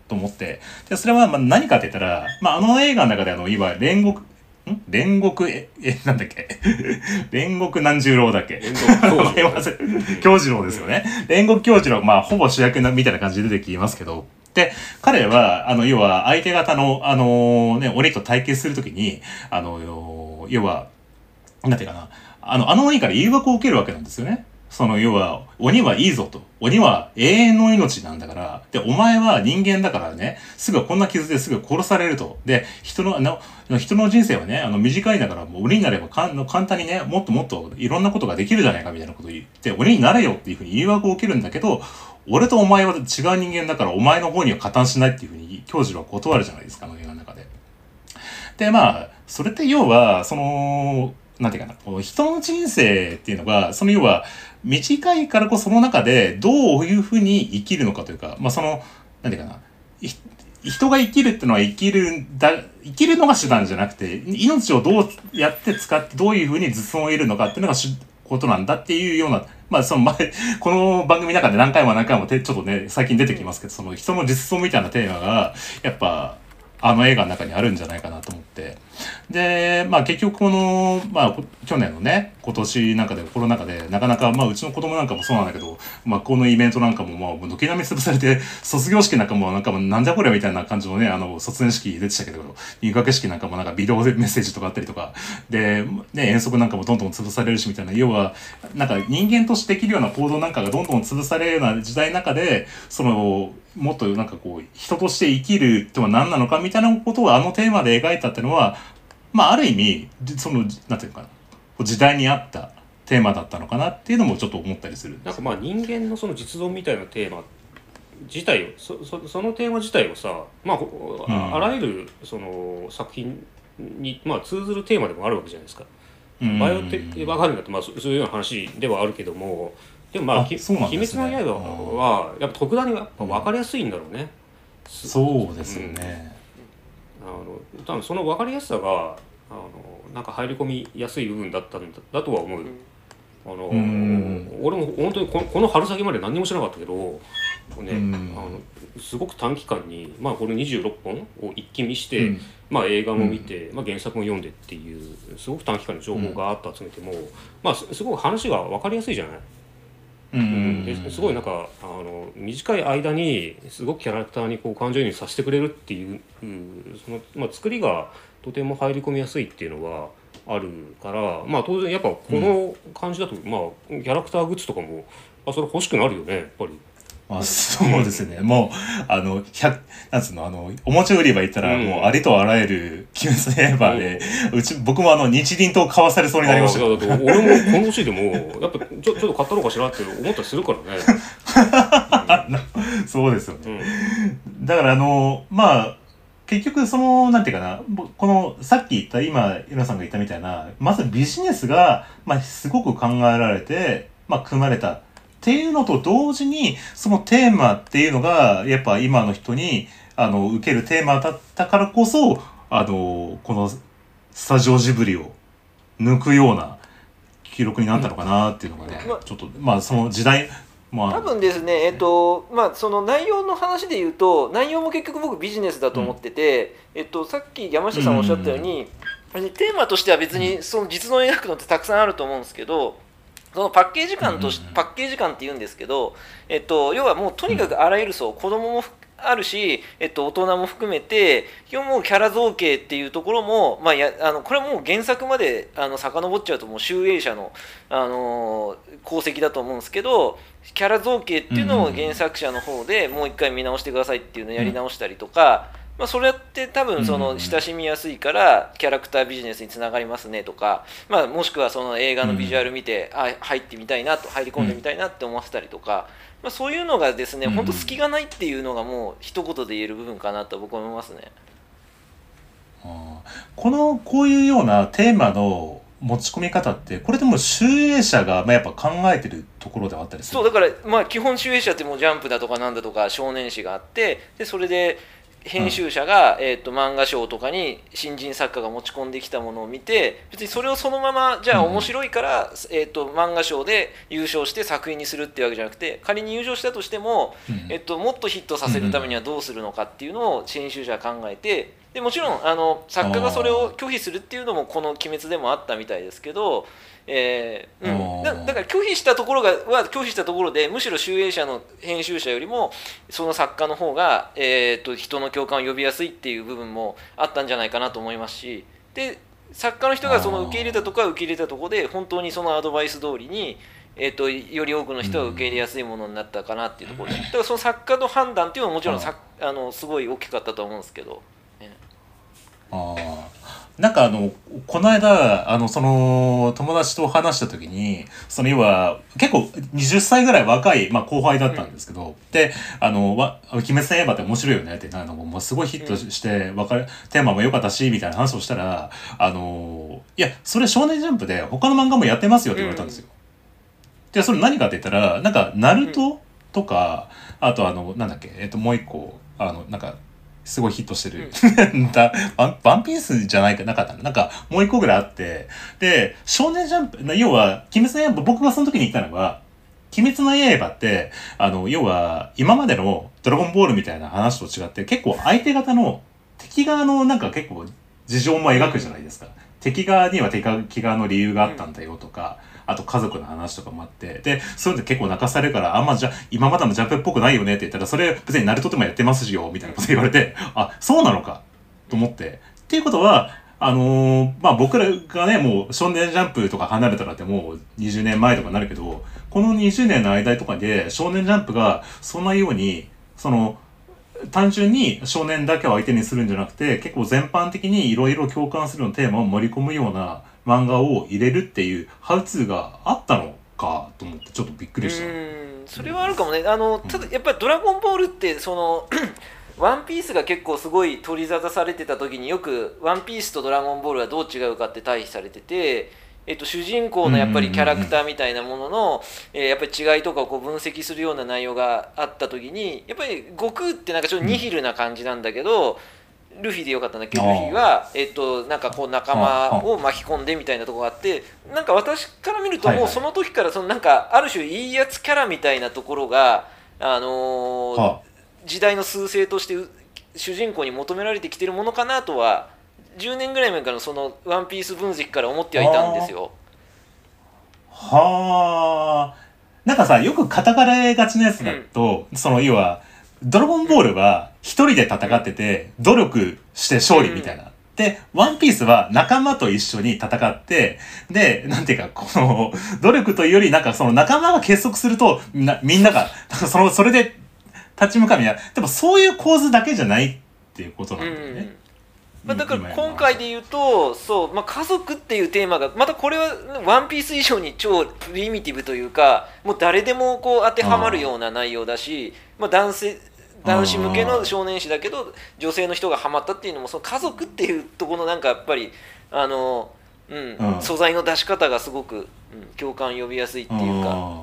と思って、で、それはまあ何かって言ったら、まああの映画の中であの、いわゆる煉獄、ん？煉獄、え、え、なんだっけ？煉獄何十郎だっけ？遠藤わかりません京次郎ですよね。煉獄京次郎、まあ、ほぼ主役なみたいな感じで出てきますけど、で、彼は、あの、要は、相手方の、あのね、鬼と対決するときに、あの、要は、なんていうかな、あの、あの鬼から誘惑を受けるわけなんですよね。その、要は、鬼はいいぞと。鬼は永遠の命なんだから。で、お前は人間だからね、すぐこんな傷ですぐ殺されると。で、人の、あの、人の人生はね、あの、短いだから、もう鬼になればかん簡単にね、もっともっといろんなことができるじゃないかみたいなことを言って、鬼になれよっていうふうに誘惑を受けるんだけど、俺とお前は違う人間だから、お前の方には加担しないっていうふうに、教授は断るじゃないですか、あの映画の中で。でまあそれって要はそのなんていうかなこの人の人生っていうのがその要は短いからこその中でどういうふうに生きるのかというかまあそのなんていうかな人が生きるっていうのは生きるんだ生きるのが手段じゃなくて命をどうやって使ってどういうふうに実存を得るのかっていうのがことなんだっていうようなまあその前 この番組の中で何回も何回もてちょっとね最近出てきますけどその人の実存みたいなテーマがやっぱあの映画の中にあるんじゃないかなと思って。で、まあ結局この、まあ去年のね、今年なんかでコロナ禍でなかなか、まあうちの子供なんかもそうなんだけど、まあこのイベントなんかもまあ軒並み潰されて、卒業式なんかもなんかもなんじゃこりゃみたいな感じのね、あの卒園式出てたけど、入学式なんかもなんかビデオメッセージとかあったりとか、で、ね、遠足なんかもどんどん潰されるしみたいな、要は、なんか人間としてできるような行動なんかがどんどん潰されるような時代の中で、その、もっとなんかこう、人として生きるっては何なのかみたいなことをあのテーマで描いたっていうのは、まあある意味、その、なんていうかな、時代に合ったテーマだったのかなっていうのもちょっと思ったりするなんかまあ人間のその実存みたいなテーマ自体をそそそのテーマ自体をさ、まあ、うん、あらゆるその作品に、まあ、通ずるテーマでもあるわけじゃないですか。バイオテ分かるんだって、まあ、そういうような話ではあるけどもでもまあ「鬼滅の刃」はやっぱ特段にやっぱ分かりやすいんだろうね。そうですよね。うん、あの多分その分かりやすさがあのなんか入り込みやすい部分だったんだだとは思う。よ。あの俺も本当にここの春先まで何にもしなかったけど、ね、あのすごく短期間に、まあ、この26本を一気見して、うん、まあ、映画も見て、まあ、原作も読んでっていうすごく短期間に情報があっと集めても、まあ、すごく話が分かりやすいじゃない？うん、ですごいなんかあの短い間にすごくキャラクターにこう感情移入させてくれるっていうその、まあ、作りがとても入り込みやすいっていうのはあるからまあ当然やっぱこの感じだと、うん、まあキャラクターグッズとかもあそれ欲しくなるよねやっぱり。あそうですね、もうあの百なんつうのあのおもちゃ売り場行ったら、もうありとあらゆる「鬼滅の刃で」うち僕もあの日輪刀買わされそうになりました俺もこの年でもやっぱちょちょっと買ったのかしらって思ったりするからね、そうですよね、だからあのまあ結局そのなんていうかなこのさっき言った今浦さんが言ったみたいなまずビジネスが、まあ、すごく考えられて、まあ、組まれたっていうのと同時にそのテーマっていうのがやっぱ今の人にあの受けるテーマだったからこそあのこのスタジオジブリを抜くような記録になったのかなっていうのがね、ちょっとまあその時代まあ、多分ですね、えっとまあ、その内容の話で言うと内容も結局僕ビジネスだと思ってて、うん、えっと、さっき山下さんおっしゃったように、うん、テーマとしては別にその実の描くのってたくさんあると思うんですけどそのパッケージ感とし、パッケージ感って言うんですけど、えっと、要はもうとにかくあらゆる層、子供もあるし、えっと、大人も含めて基本もうキャラ造形っていうところも、まあ、やあのこれはもう原作まであの遡っちゃうともう集英社の、あの功績だと思うんですけどキャラ造形っていうのを原作者の方でもう一回見直してくださいっていうのをやり直したりとか、まあ、それって多分その親しみやすいからキャラクタービジネスにつながりますねとか、まあ、もしくはその映画のビジュアル見て、あ入ってみたいなと入り込んでみたいなって思わせたりとか、まあ、そういうのがですね、本当隙がないっていうのがもう一言で言える部分かなと僕は思いますね。このこういうようなテーマの持ち込み方ってこれでも集英社がまあやっぱ考えてるところではあったりする。そうだからまあ基本集英社ってもうジャンプだとかなんだとか少年誌があってでそれで編集者が、えー、と漫画賞とかに新人作家が持ち込んできたものを見て別にそれをそのままじゃあ面白いから、えー、と漫画賞で優勝して作品にするっていうわけじゃなくて仮に優勝したとしても、えー、ともっとヒットさせるためにはどうするのかっていうのを編集者は考えてでもちろんあの作家がそれを拒否するっていうのもこの「鬼滅」でもあったみたいですけどえーうん、だだから拒否したところがは拒否したところでむしろ集英社の編集者よりもその作家の方が、えーと、人の共感を呼びやすいっていう部分もあったんじゃないかなと思いますしで作家の人がその受け入れたとこは受け入れたとこで本当にそのアドバイス通りに、えーと、より多くの人が受け入れやすいものになったかなっていうところで だからその作家の判断っていうのはもちろんさあのすごい大きかったと思うんですけど。あなんかあの、この間、あの、その、友達と話した時に、その要は、結構20歳ぐらい若い、まあ後輩だったんですけど、で、あの、わ、鬼滅の刃って面白いよねって、あの、もうすごいヒットして、わかる、テーマも良かったし、みたいな話をしたら、あの、いや、それ少年ジャンプで他の漫画もやってますよって言われたんですよ。で、それ何かって言ったら、なんか、ナルトとか、あとあの、なんだっけ、えっと、もう一個、あの、なんか、すごいヒットしてる。だワンワンピースじゃないかなかったな。なんか、もう一個ぐらいあって、で、少年ジャンプ、な要は、鬼滅の刃、僕がその時に言ったのは、鬼滅の刃って、あの、要は、今までのドラゴンボールみたいな話と違って、結構相手方の、敵側のなんか結構事情も描くじゃないですか。敵側には敵側の理由があったんだよとか、あと家族の話とかもあって、で、そういうの結構泣かされるから、あんまじゃ、今までのジャンプっぽくないよねって言ったら、それ別にナルトでもやってますよ、みたいなこと言われて、あ、そうなのか、と思って。っていうことは、あのーまあ、僕らがね、もう少年ジャンプとか離れたらってもう20年前とかになるけど、この20年の間とかで少年ジャンプがそんなように、その、単純に少年だけを相手にするんじゃなくて、結構全般的にいろいろ共感するようなテーマを盛り込むような漫画を入れるっていうハウツーがあったのかと思ってちょっとびっくりした。うん。それはあるかもね。あのただやっぱり「ドラゴンボール」ってその ワンピースが結構すごい取り沙汰されてた時によくワンピースとドラゴンボールはどう違うかって対比されてて、えっと、主人公のやっぱりキャラクターみたいなものの、えーやっぱり違いとかをこう分析するような内容があった時にやっぱり悟空ってなんかちょっとニヒルな感じなんだけど、ルフィでよかったんだけ？どルフィは、えっと、なんかこう仲間を巻き込んでみたいなところがあってなんか私から見るともうその時からそのなんかある種いいやつキャラみたいなところが、あのーは時代の趨勢としてう主人公に求められてきてるものかなとは10年ぐらい前からのその「ワンピース分析から思ってはいたんですよ。はあ。なんかさ、よく叩かれがちなやつだと、その、要は、ドラゴンボールは一人で戦ってて、努力して勝利みたいな。で、ワンピースは仲間と一緒に戦って、で、なんていうか、この、努力というより、なんかその仲間が結束すると、みんな、みんなが、その、それで立ち向かうみたいな。でもそういう構図だけじゃないっていうことなんだよね。まあ、だから今今回で言うとそう、まあ、家族っていうテーマがまたこれは「ワンピース以上に超プリミティブというかもう誰でもこう当てはまるような内容だし、まあ、男性男子向けの少年誌だけど女性の人がハマったっていうのもその家族っていうところのなんかやっぱりあの、うんうん。素材の出し方がすごく、うん共感呼びやすいっていうか。うん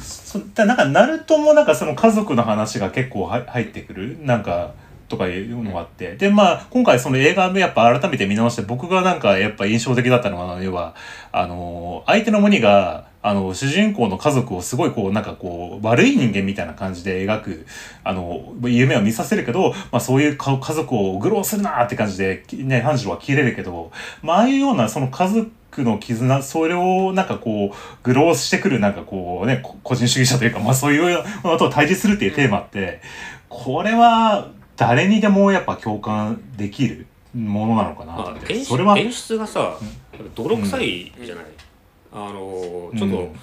そだなんかナルトもなんかその家族の話が結構は入ってくる？なんかとかいうのがあって。でまあ今回その映画もやっぱ改めて見直して僕がなんかやっぱ印象的だったのは要はあの相手の鬼があの主人公の家族をすごいこうなんかこう悪い人間みたいな感じで描くあの夢を見させるけど、まあ、そういう家族を愚弄するなって感じで、ね、半次は切れるけど、まあ、ああいうようなその家族の絆それをなんかこう愚弄してくるなんかこうね個人主義者というか、まあ、そういうものと対峙するっていうテーマってこれは誰にでもやっぱ共感できるものなのかなって、まあ演それは出演出がさ泥臭いじゃない、あのちょっと、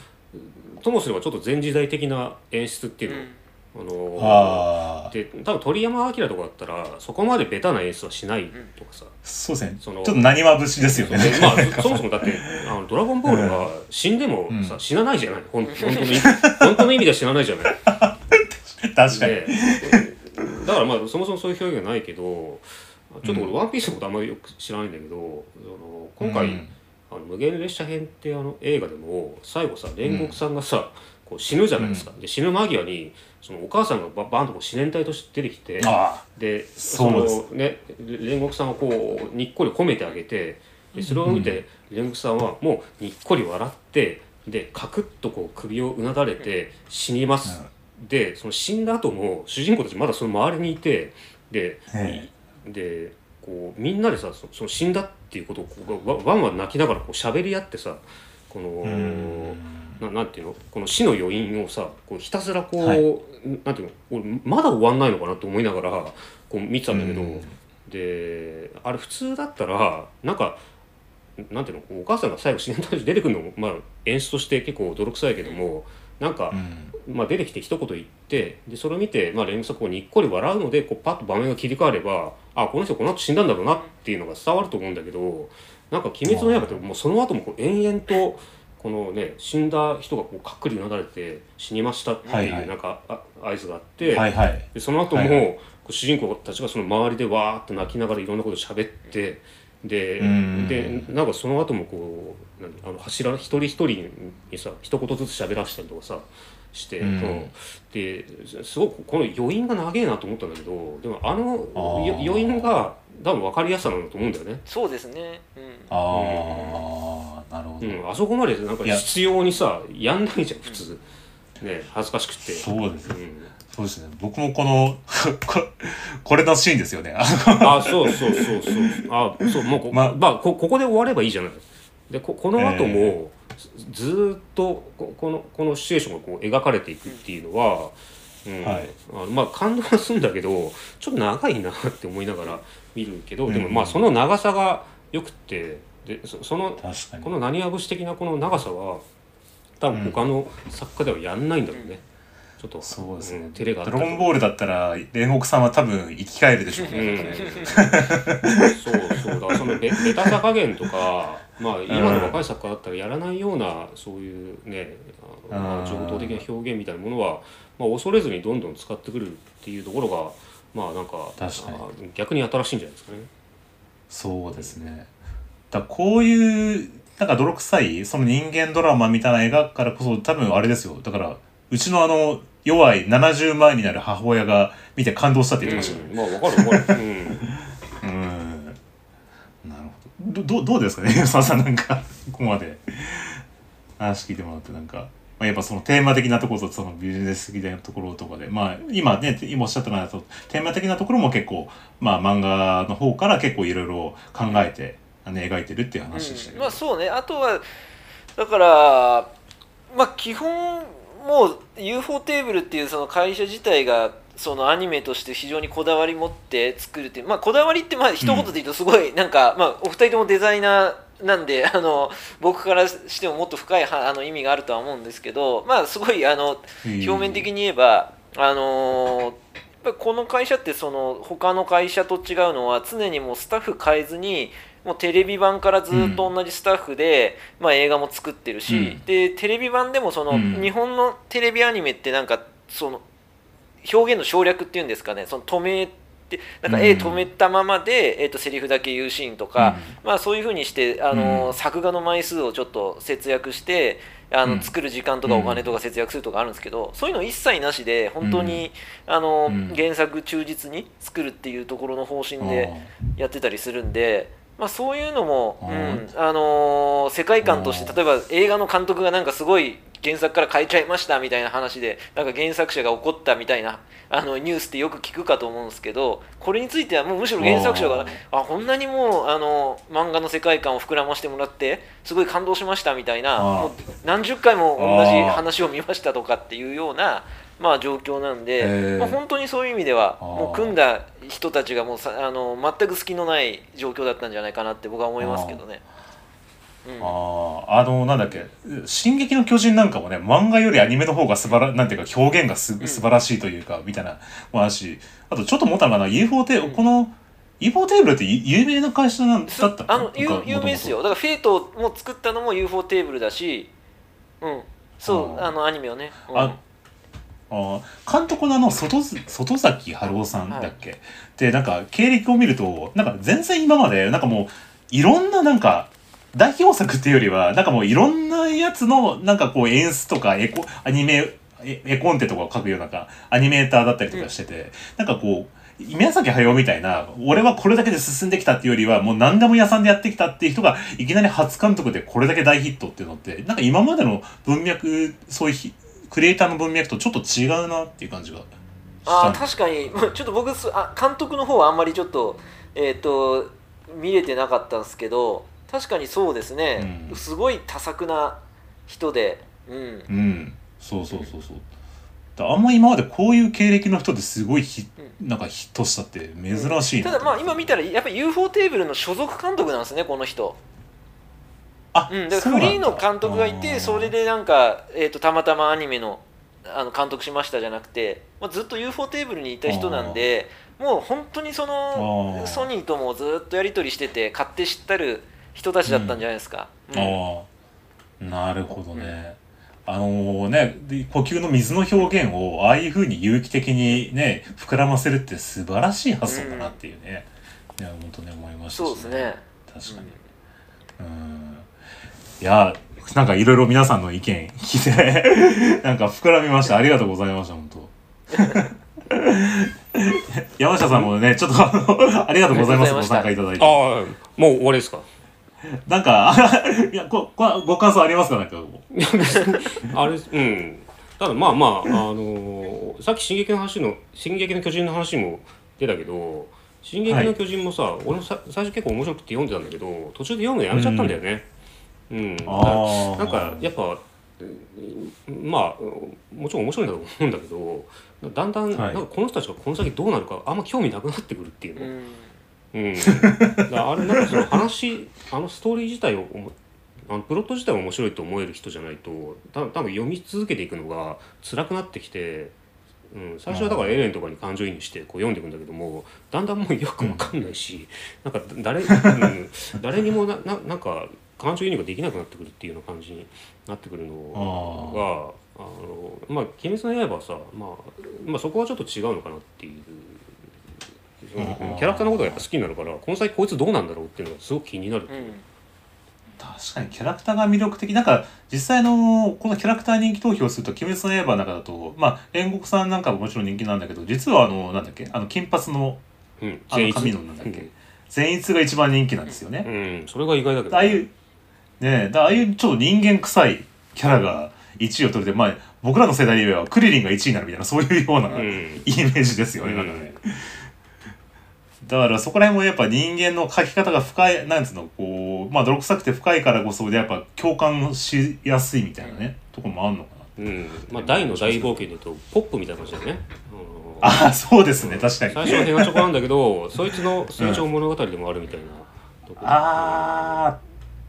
ともすればちょっと前時代的な演出っていうの、あのああで多分鳥山明とかだったらそこまでベタな演出はしないとかさ、そうですね。ちそのょっとなにわ節ですよね。でまあそもそもだってあのドラゴンボールは死んでもさ、うん。死なないじゃない。本当の意味本当の意味では死なないじゃない。確かに。でだからまあそもそもそういう表現はないけどちょっと俺ワンピースのことあんまりよく知らないんだけど、あの今回、うん。あの無限列車編ってあの映画でも最後さ煉獄さんがさ、こう死ぬじゃないですか、で死ぬ間際にそのお母さんがババーンとこう自然体として出てきてあでそのね煉獄さんをこうにっこり褒めてあげてでそれを見て煉獄さんはもうにっこり笑ってでカクッとこう首をうなだれて死にます、でその死んだ後も主人公たちまだその周りにいてでえでこうみんなでさそその死んだっていうことをこうわワンワン泣きながらこう喋り合ってさこの、うん。ななんていうの？この死の余韻をさこうひたすらこう、はい。なんていうの？俺まだ終わんないのかなと思いながらこう見てたんだけど、うん。であれ普通だったらなんかなんていうの？お母さんが最後死年として出てくるのも、まあ、演出として結構泥臭いけどもなんか、うん。まあ、出てきて一言言ってでそれを見て、まあ、連作こうにっこり笑うのでこうパッと場面が切り替わればあこの人この後死んだんだろうなっていうのが伝わると思うんだけどなんか「鬼滅の刃」ってもうその後もこう延々とこのね死んだ人がこうかっくりうなだれて死にましたってはいはい。いうなんかあ合図があって、はいはい。でその後も、はいはい。主人公たちがその周りでわーっと泣きながらいろんなこと喋ってでうん。でなんかその後もこう何あの柱一人一人にさ一言ずつ喋らせたりとかさして、うん。ですごくこの余韻が長えなと思ったんだけどでもあの余韻が多分分かりやすさなんだと思うんだよね。そうですね、うん、ああなるほど、うん、あそこまでなんか必要にさやんないじゃん普通。ね恥ずかしくて。そうです。ねうんそうですね。僕もこの ここれのシーンですよね。あそうそうそうそう。あそうもうこ,、ままあ、こここで終わればいいじゃないでここの後も、ずっとここのこのシチュエーションがこう描かれていくっていうのは、うん。はい。あのまあ感動はするんだけどちょっと長いなって思いながら見るけど、でもうんまあその長さがよくってでそそのこの何や節的なこの長さは多分他の作家ではやんないんだろうね、ちょっとそうですね。ん、照れがドラゴンボールだったら煉獄さんは多分生き返るでしょううね、ん、そうそう。だそのベベ タさ加減とかまあ今の若い作家だったらやらないようなそういうねあの情動的な表現みたいなものは、まあ、恐れずにどんどん使ってくるっていうところがまあなんか確かに。あ逆に新しいんじゃないですかね。そうですね。だからこういうなんか泥臭いその人間ドラマみたいな描くからこそ多分あれですよ。だからうちのあの弱い70万になる母親が見て感動したって言ってましたよねうん、まあわかるわかる。うん。うん。なるほど。どどどうですかね？吉沢さんなんかここまで。話聞いてもらってなんか、まあ、やっぱそのテーマ的なところとそのビジネス的なところとかでまあ今ね今おっしゃったのはそのテーマ的なところも結構まあ漫画の方から結構いろいろ考えて、あの描いてるっていう話でしたけど、うん。まあそうね。あとはだからまあ基本もう UFO テーブルっていうその会社自体がそのアニメとして非常にこだわり持って作るっていうまあこだわりってまあ一言で言うとすごいなんか、まあお二人ともデザイナーなんで あの僕からしてももっと深いはあの意味があるとは思うんですけどまあすごいあの表面的に言えば、あのこの会社ってその他の会社と違うのは常にもうスタッフ変えずにもうテレビ版からずっと同じスタッフで、まあ、映画も作ってるし、うん。でテレビ版でもその、うん。日本のテレビアニメってなんかその表現の省略っていうんですかねその止めてなんかうん。絵止めたままで、えー、とセリフだけ言うシーンとか、まあ、そういうふうにしてあの、うん。作画の枚数をちょっと節約してあの、うん。作る時間とかお金とか節約するとかあるんですけど、そういうの一切なしで本当に、あのうん。原作忠実に作るっていうところの方針でやってたりするんで。まあ、そういうのも、あうーんあのー世界観として例えば映画の監督がなんかすごい原作から変えちゃいましたみたいな話でなんか原作者が怒ったみたいなあのニュースってよく聞くかと思うんですけどこれについてはもうむしろ原作者があこんなにもうあの漫画の世界観を膨らましてもらってすごい感動しましたみたいなもう何十回も同じ話を見ましたとかっていうような、まあ、状況なんで、まあ、本当にそういう意味ではもう組んだ人たちがもうさあの全く隙のない状況だったんじゃないかなって僕は思いますけどね。うん。あああのなんだっけ「進撃の巨人」なんかもね漫画よりアニメの方が素晴らなんていうか表現がすん。素晴らしいというか、みたいなもあとちょっと思ったのかな UFO テーブル、この UFO テーブルって有有名な会社なんだった？あの有有名ですよ。だからフェイトも作ったのも UFO テーブルだしうん。そうあのアニメをね、うん。ああー監督のあの外ず外崎春夫さんだっけ、でなんか経歴を見るとなんか全然今までなんかもういろんななんか代表作っていうよりはなんかもういろんなやつのなんかこう演出とかエコアニメエ絵コンテとかを描くようなアニメーターだったりとかしてて、なんかこう宮崎駿みたいな俺はこれだけで進んできたっていうよりはもう何でも屋さんでやってきたっていう人がいきなり初監督でこれだけ大ヒットっていうのってなんか今までの文脈そういうひクリエイターの文脈とちょっと違うなっていう感じがあ確かに。ま あちょっと僕すあ監督の方はあんまりちょっとえっ、と見れてなかったんですけど確かにそうですね、うん。すごい多作な人で、うん、うん。そうそうそうそう。だあんま今までこういう経歴の人ですごいヒ,、なんかヒットしたって珍しいなただまあ今見たらやっぱり UFO テーブルの所属監督なんですねこの人あ、うん、だからフリーの監督がいてそれでなんか、えー、とたまたまアニメのあの監督しましたじゃなくて、まあ、ずっと UFO テーブルにいた人なんでもう本当にそあのー。ソニーともずっとやり取りしてて勝手知ったる人たちだったんじゃないですか、うん。ああなるほどね、あのねで呼吸の水の表現をああいうふうに有機的にね膨らませるって素晴らしい発想だなっていうね、いや本当ね思いましたし。そうですね。確かに。うんいやなんかいろいろ皆さんの意見聞いて なんか膨らみました。ありがとうございました本当。山下さんもねちょっとあのありがとうございますご参加いただいて。ああもう終わりですか？なんか、いや、ご、ご、ご感想ありますか？なんか。あれうん。ただまあまあ、あのーさっき「進撃の話の「進撃の巨人」の話も出たけど「進撃の巨人」もさ、俺もさ最初結構面白くて読んでたんだけど途中で読むのやめちゃったんだよね。うんだからああ。なんかやっぱうんまあもちろん面白いんだと思うんだけどだんだんはい。なんかこの人たちがこの先どうなるかあんま興味なくなってくるっていうの。うん。うん、あれなんかその話あのストーリー自体をあのプロット自体を面白いと思える人じゃないとた多分読み続けていくのが辛くなってきて、うん、最初はだからエレンとかに感情移入してこう読んでいくんだけどもだんだんもうよくわかんないし、なんか誰,、うん、誰にもなななんか感情移入ができなくなってくるっていうような感じになってくるのが。あのまあ「鬼滅の刃はさ」まあ、まあそこはちょっと違うのかなっていうキャラクターのことがやっぱ好きになるからこの先こいつどうなんだろうっていうのがすごく気になる、うん。確かにキャラクターが魅力的。なんか、実際の、このキャラクター人気投票すると、鬼滅の刃の中だと、まあ、煉獄さんなんかももちろん人気なんだけど、実はあの、なんだっけ、あの、金髪の、うん、あの、髪のなんだっけ、善逸が一番人気なんですよね。うん、それが意外だけどああいう、ねえ、だああいうちょっと人間臭いキャラが1位を取れて、まあ、僕らの世代で言えばクリリンが1位になるみたいな、そういうようなうんイメージですよね、うんなんかね。だからそこら辺もやっぱ人間の描き方が深い、なんつうの、こう、まあ泥臭くて深いからこそでやっぱ共感しやすいみたいなね、ところもあるのかな。うんまあ大の大冒険で言うとポップみたいな感じだよね、うんああ、そうですね、確かに。最初はヘナチョコなんだけどそいつの成長物語でもあるみたいなとこああ、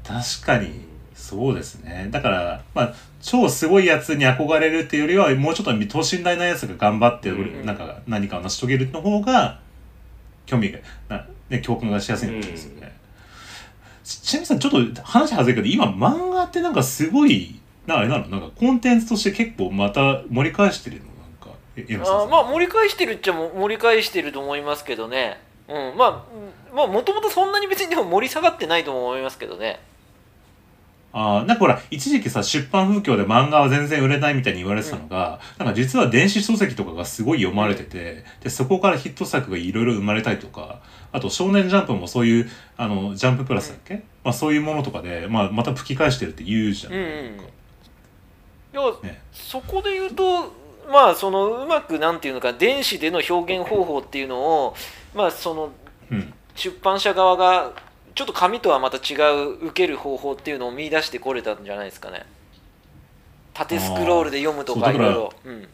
確かに。そうですね。だから、まあ、超すごいやつに憧れるっていうよりは、もうちょっと等身大なやつが頑張って、うん。なんか何かを成し遂げるの方が、興味が、なね、共感がしやすいんですよね。ちちなみにさん、ちょっと話外れるけど、今漫画ってなんかすごい、なあれなの？なんかコンテンツとして結構また盛り返してるの？なんか、あーまあ盛り返してるっちゃも盛り返してると思いますけどね。うん。まあうん。まあもともとそんなに別にでも盛り下がってないとも思いますけどねあーなんかほら一時期さ出版風況で漫画は全然売れないみたいに言われてたのが、なんか実は電子書籍とかがすごい読まれててでそこからヒット作がいろいろ生まれたりとかあと「少年ジャンプ」もそういうあのジャンププラスだっけ、まあ、そういうものとかで、まあ、また吹き返してるって言うじゃん。うんうんなん。かいやね。そこで言うとまあそのうまくなんていうのか電子での表現方法っていうのをまあそのうん。出版社側がちょっと紙とはまた違う受ける方法っていうのを見出してこれたんじゃないですかね。縦スクロールで読むとかいろいろ。うん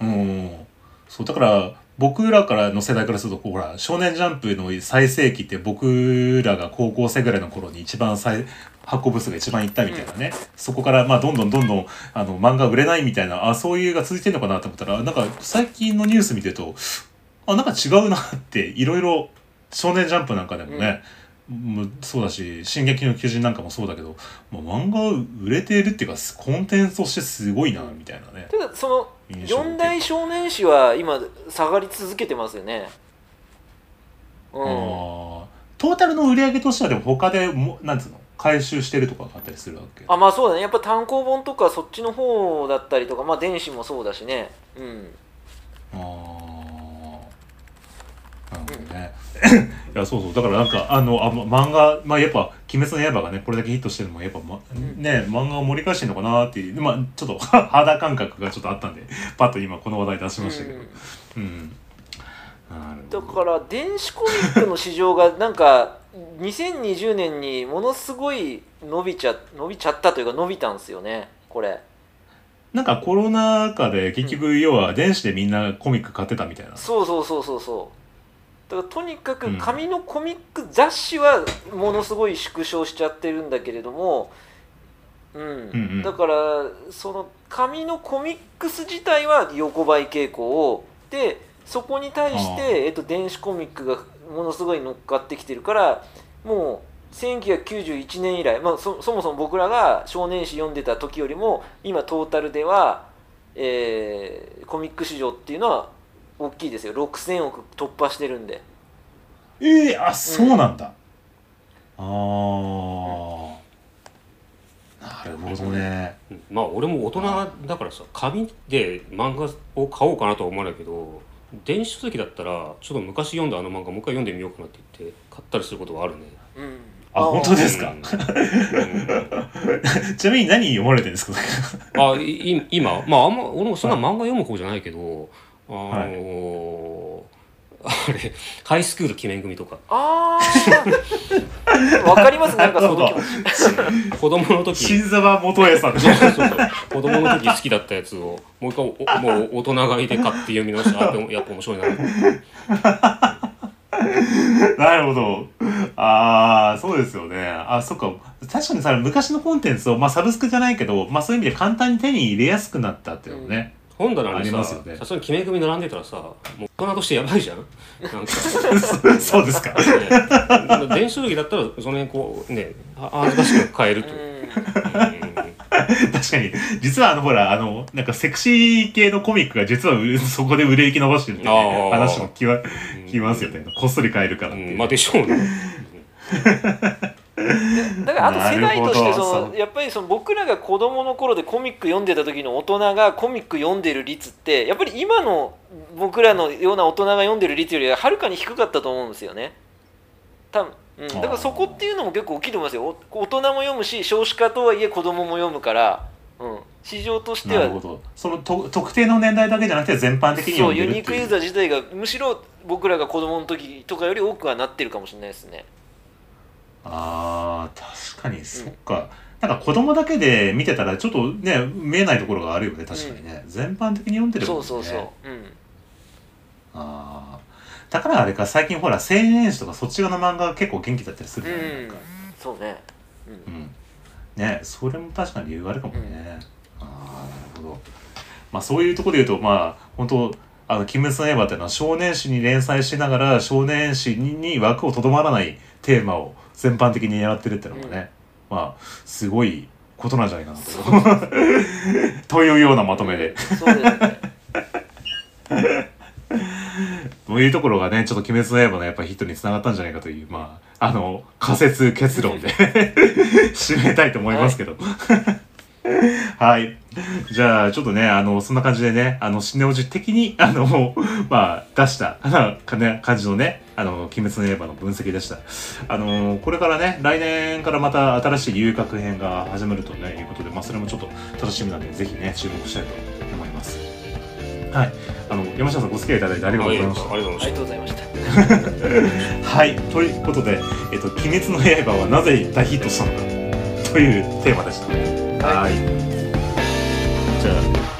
うんそうだから僕らからの世代からするとこうほら「少年ジャンプ」の最盛期って僕らが高校生ぐらいの頃に一番最発行部数が一番いったみたいなね、そこからまあどんどんどんどんあの漫画売れないみたいなあそういうが続いてるのかなと思ったらなんか最近のニュース見てるとあなんか違うなっていろいろ「少年ジャンプ」なんかでもね、もうそうだし「進撃の巨人」なんかもそうだけど、まあ、漫画売れてるっていうかコンテンツとしてすごいなみたいなね。ただその四大少年誌は今下がり続けてますよね。うん。トータルの売り上げとしてはでも他でもなんつうの？回収してるとかがあったりするわけ。あまあそうだね。やっぱ単行本とかそっちの方だったりとかまあ電子もそうだしね。うん。あー。なるほどね いやそうそう。だからなんかあのあま漫画まあやっぱ「鬼滅の刃」がねこれだけヒットしてるのもやっぱ、まね漫画を盛り返してるのかなっていうまあちょっと 肌感覚がちょっとあったんでパッと今この話題出しましたけど。うん。だから電子コミックの市場がなんか 2020年にものすごい伸びちゃ伸びちゃったというか伸びたんですよねこれ。なんかコロナ禍で結局要は電子でみんなコミック買ってたみたいな。そうそうそうそうそだからとにかく紙のコミック雑誌はものすごい縮小しちゃってるんだけれども、うん。うんうん。だからその紙のコミックス自体は横ばい傾向でそこに対して、えっと、電子コミックがものすごい乗っかってきてるからもう1991年以来、まあ、そそもそも僕らが少年誌読んでた時よりも今トータルでは、えーコミック市場っていうのは大きいですよ。6000億突破してるんで。ええあそうなんだ、ああなるほどね。うん。まあ俺も大人だからさ紙で漫画を買おうかなとは思わないけど電子書籍だったらちょっと昔読んだあの漫画もう一回読んでみようかなって言って買ったりすることはあるね。うん。あ本当ですか？うんうん。ちなみに何読まれてるんですか？あいい今まああんま俺もそんな漫画読む方じゃないけど、あのあれハイスクール鬼面組とか。ああわかりますなんかその子供の時。新沢元栄さん。でそうそうそう。子供の時好きだったやつをもう一回おもう大人買いで買って読み直してあやっぱやっぱ面白いな。なるほど。ああ、そうですよね。あ、そっか。確かにさ、昔のコンテンツを、まあサブスクじゃないけど、まあそういう意味で簡単に手に入れやすくなったっていうのもね。本棚にありますさよね。さすがに鬼面組並んでたらさもう大人としてやばいじゃん？なんか。そうですか。ね。電子書籍だったらその辺こうねあ恥ずかしく買えると、う。ん。確かに。実はあの、ほら、あの、なんかセクシー系のコミックが実は そこで売れ行き伸ばしてるっていうねあー。話も聞わ聞きますよね。こっそり買えるからって。うん。まあでしょうね だからあと世代としてそのやっぱりその僕らが子供の頃でコミック読んでた時の大人がコミック読んでる率ってやっぱり今の僕らのような大人が読んでる率よりははるかに低かったと思うんですよね。多分、うん、だからそこっていうのも結構大きいと思いますよ。お大人も読むし少子化とはいえ子供も読むから、うん、市場としては。そのと特定の年代だけじゃなくて全般的にそう。ユニークユーザー自体がむしろ僕らが子供の時とかより多くはなってるかもしれないですねああ、確かに、そっか。なんか子供だけで見てたらちょっとね、見えないところがあるよね、確かにね。全般的に読んでるもんね。そうそうそう、うんああ。だからあれか、最近ほら、青年誌とかそっち側の漫画が結構元気だったりするじゃなんか。そうね、うんうん。ね、それも確かに理由があるかもね。ああ、なるほど。まあそういうところで言うと、まあ、本当あの、鬼滅の刃っていうのは少年誌に連載しながら少年誌にに枠をとどまらないテーマを全般的に狙ってるってのがね、まあ、すごいことなんじゃないかなと。というようなまとめで。そうですねというところがね、ちょっと鬼滅の刃のやっぱヒットにつながったんじゃないかという、まあ、あの、仮説結論で 締めたいと思いますけど。はい。じゃあ、ちょっとね、あの、そんな感じでね、あの、シネオジ的に、あの、まあ、出した、あのかね、感じのね、あの、鬼滅の刃の分析でした。あの、これからね、来年からまた新しい遊郭編が始まるとね、いうことで、まあ、それもちょっと楽しみなんで、ぜひね、注目したいと思います。はい。あの、山下さんご付き合いいただいてありがとうございました。ありがとうございましありがとうございました はい。ということで、えっと、鬼滅の刃はなぜ大ヒットしたのかというテーマでした。はい。じゃあ、